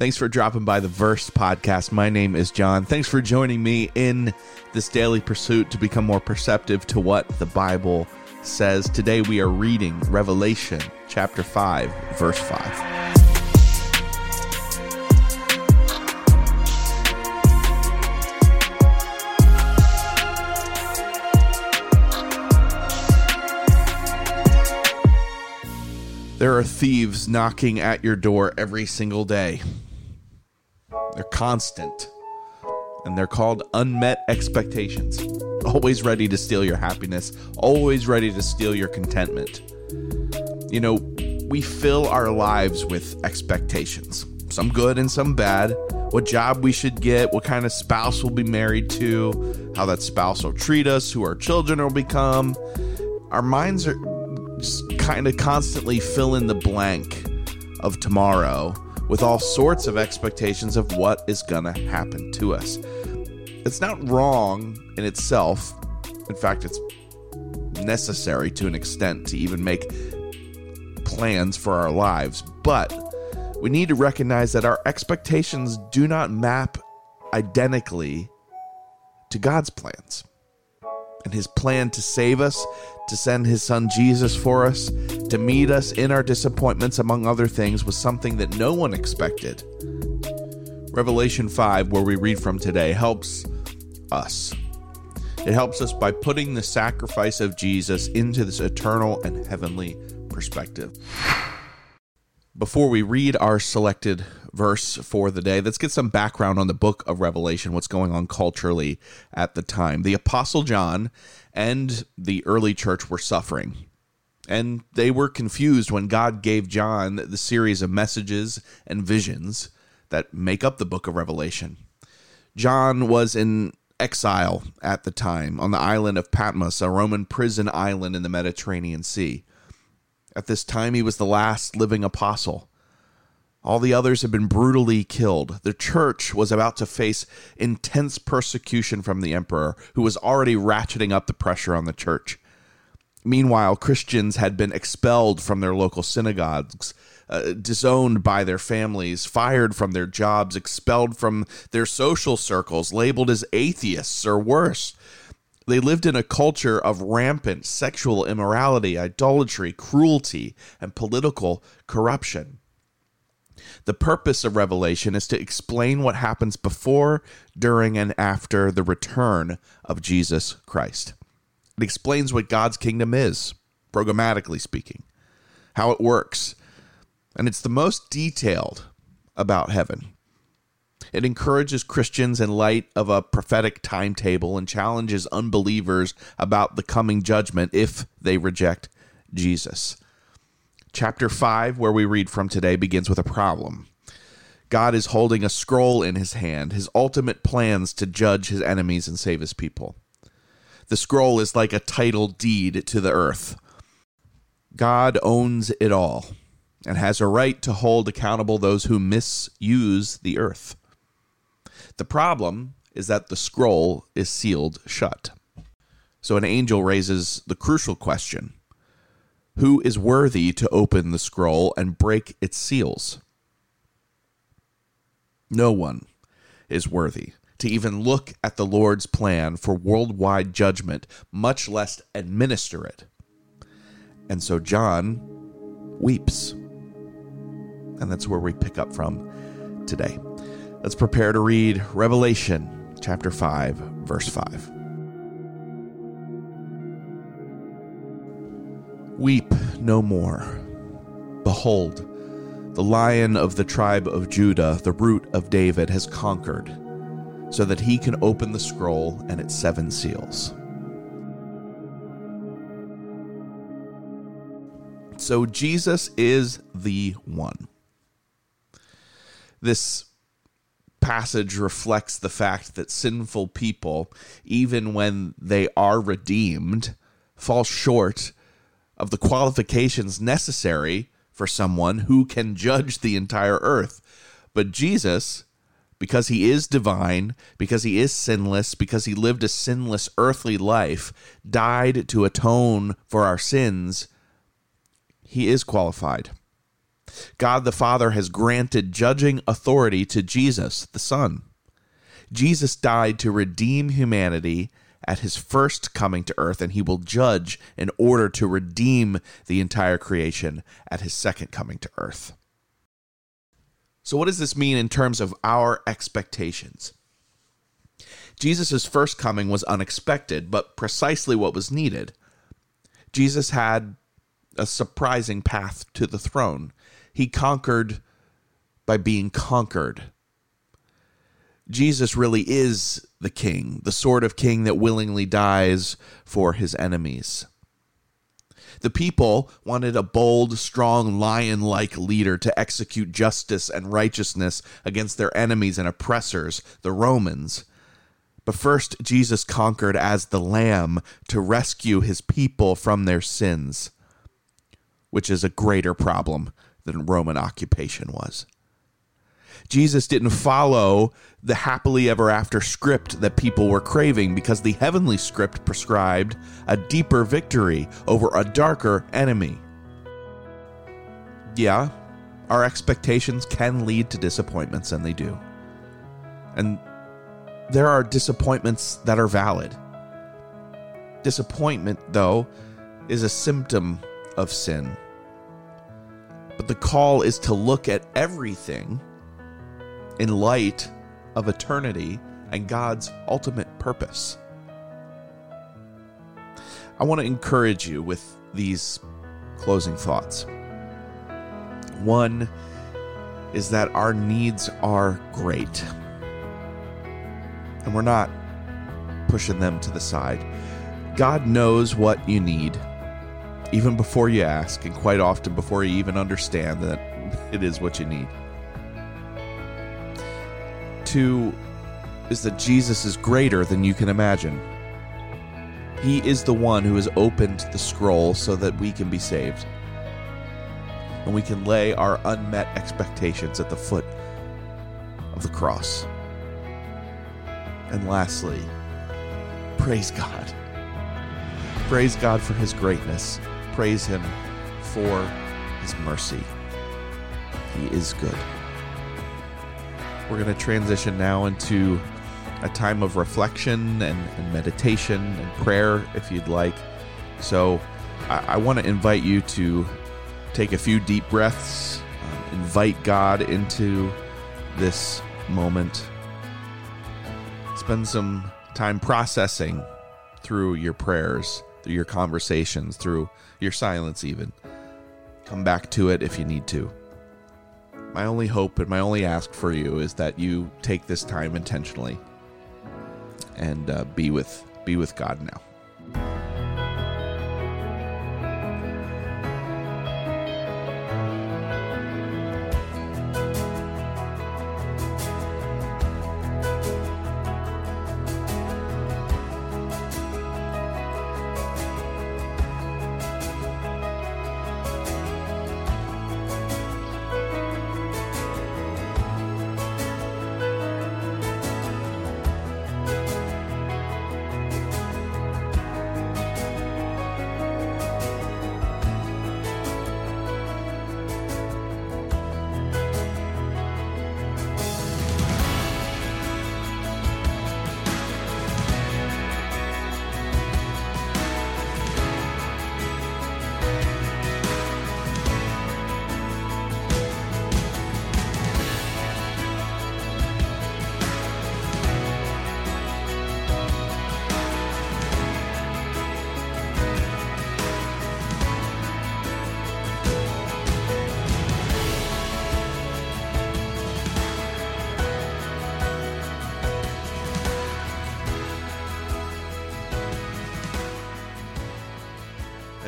Thanks for dropping by the Verse podcast. My name is John. Thanks for joining me in this daily pursuit to become more perceptive to what the Bible says. Today we are reading Revelation chapter 5, verse 5. There are thieves knocking at your door every single day. They're constant. And they're called unmet expectations. Always ready to steal your happiness, always ready to steal your contentment. You know, we fill our lives with expectations, some good and some bad. What job we should get, what kind of spouse we'll be married to, how that spouse will treat us, who our children will become. Our minds are kind of constantly fill in the blank of tomorrow with all sorts of expectations of what is going to happen to us. It's not wrong in itself. In fact, it's necessary to an extent to even make plans for our lives. But we need to recognize that our expectations do not map identically to God's plans and his plan to save us, to send his son Jesus for us, to meet us in our disappointments, among other things, was something that no one expected. Revelation 5, where we read from today, helps us. It helps us by putting the sacrifice of Jesus into this eternal and heavenly perspective. Before we read our selected verse for the day. Let's get some background on the book of Revelation, what's going on culturally at the time. The Apostle John and the early church were suffering. And they were confused when God gave John the series of messages and visions that make up the book of Revelation. John was in exile at the time on the island of Patmos, a Roman prison island in the Mediterranean Sea. At this time, he was the last living apostle. All the others had been brutally killed. The church was about to face intense persecution from the emperor, who was already ratcheting up the pressure on the church. Meanwhile, Christians had been expelled from their local synagogues, uh, disowned by their families, fired from their jobs, expelled from their social circles, labeled as atheists or worse. They lived in a culture of rampant sexual immorality, idolatry, cruelty, and political corruption. The purpose of Revelation is to explain what happens before, during, and after the return of Jesus Christ. It explains what God's kingdom is, programmatically speaking, how it works, and it's the most detailed about heaven. It encourages Christians in light of a prophetic timetable and challenges unbelievers about the coming judgment if they reject Jesus. Chapter 5, where we read from today, begins with a problem. God is holding a scroll in his hand, his ultimate plans to judge his enemies and save his people. The scroll is like a title deed to the earth. God owns it all and has a right to hold accountable those who misuse the earth. The problem is that the scroll is sealed shut. So an angel raises the crucial question who is worthy to open the scroll and break its seals? No one is worthy to even look at the Lord's plan for worldwide judgment, much less administer it. And so John weeps. And that's where we pick up from today. Let's prepare to read Revelation chapter 5, verse 5. Weep no more. Behold, the lion of the tribe of Judah, the root of David, has conquered, so that he can open the scroll and its seven seals. So Jesus is the one. This passage reflects the fact that sinful people, even when they are redeemed, fall short of the qualifications necessary for someone who can judge the entire earth. But Jesus, because he is divine, because he is sinless, because he lived a sinless earthly life, died to atone for our sins, he is qualified. God the Father has granted judging authority to Jesus, the Son. Jesus died to redeem humanity at his first coming to earth, and he will judge in order to redeem the entire creation at his second coming to earth. So, what does this mean in terms of our expectations? Jesus' first coming was unexpected, but precisely what was needed. Jesus had a surprising path to the throne. He conquered by being conquered. Jesus really is the king, the sort of king that willingly dies for his enemies. The people wanted a bold, strong, lion like leader to execute justice and righteousness against their enemies and oppressors, the Romans. But first, Jesus conquered as the Lamb to rescue his people from their sins, which is a greater problem than Roman occupation was. Jesus didn't follow the happily ever after script that people were craving because the heavenly script prescribed a deeper victory over a darker enemy. Yeah, our expectations can lead to disappointments, and they do. And there are disappointments that are valid. Disappointment, though, is a symptom of sin. But the call is to look at everything in light of eternity and God's ultimate purpose. I want to encourage you with these closing thoughts. One is that our needs are great, and we're not pushing them to the side. God knows what you need, even before you ask, and quite often before you even understand that it is what you need two is that Jesus is greater than you can imagine. He is the one who has opened the scroll so that we can be saved. And we can lay our unmet expectations at the foot of the cross. And lastly, praise God. Praise God for his greatness. Praise him for his mercy. He is good. We're going to transition now into a time of reflection and, and meditation and prayer, if you'd like. So, I, I want to invite you to take a few deep breaths, um, invite God into this moment, spend some time processing through your prayers, through your conversations, through your silence, even. Come back to it if you need to my only hope and my only ask for you is that you take this time intentionally and uh, be with be with God now.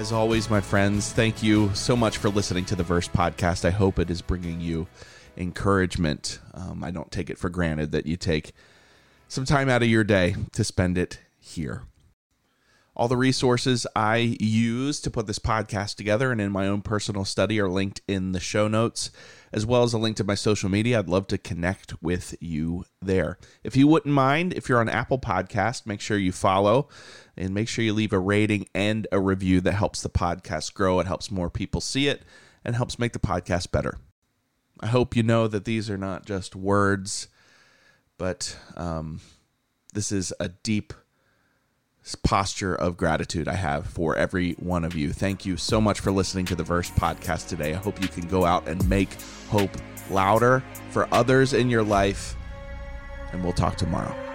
As always, my friends, thank you so much for listening to the Verse podcast. I hope it is bringing you encouragement. Um, I don't take it for granted that you take some time out of your day to spend it here. All the resources I use to put this podcast together and in my own personal study are linked in the show notes, as well as a link to my social media. I'd love to connect with you there. If you wouldn't mind, if you're on Apple Podcast, make sure you follow and make sure you leave a rating and a review that helps the podcast grow. It helps more people see it and helps make the podcast better. I hope you know that these are not just words, but um, this is a deep posture of gratitude I have for every one of you. Thank you so much for listening to the Verse podcast today. I hope you can go out and make hope louder for others in your life, and we'll talk tomorrow.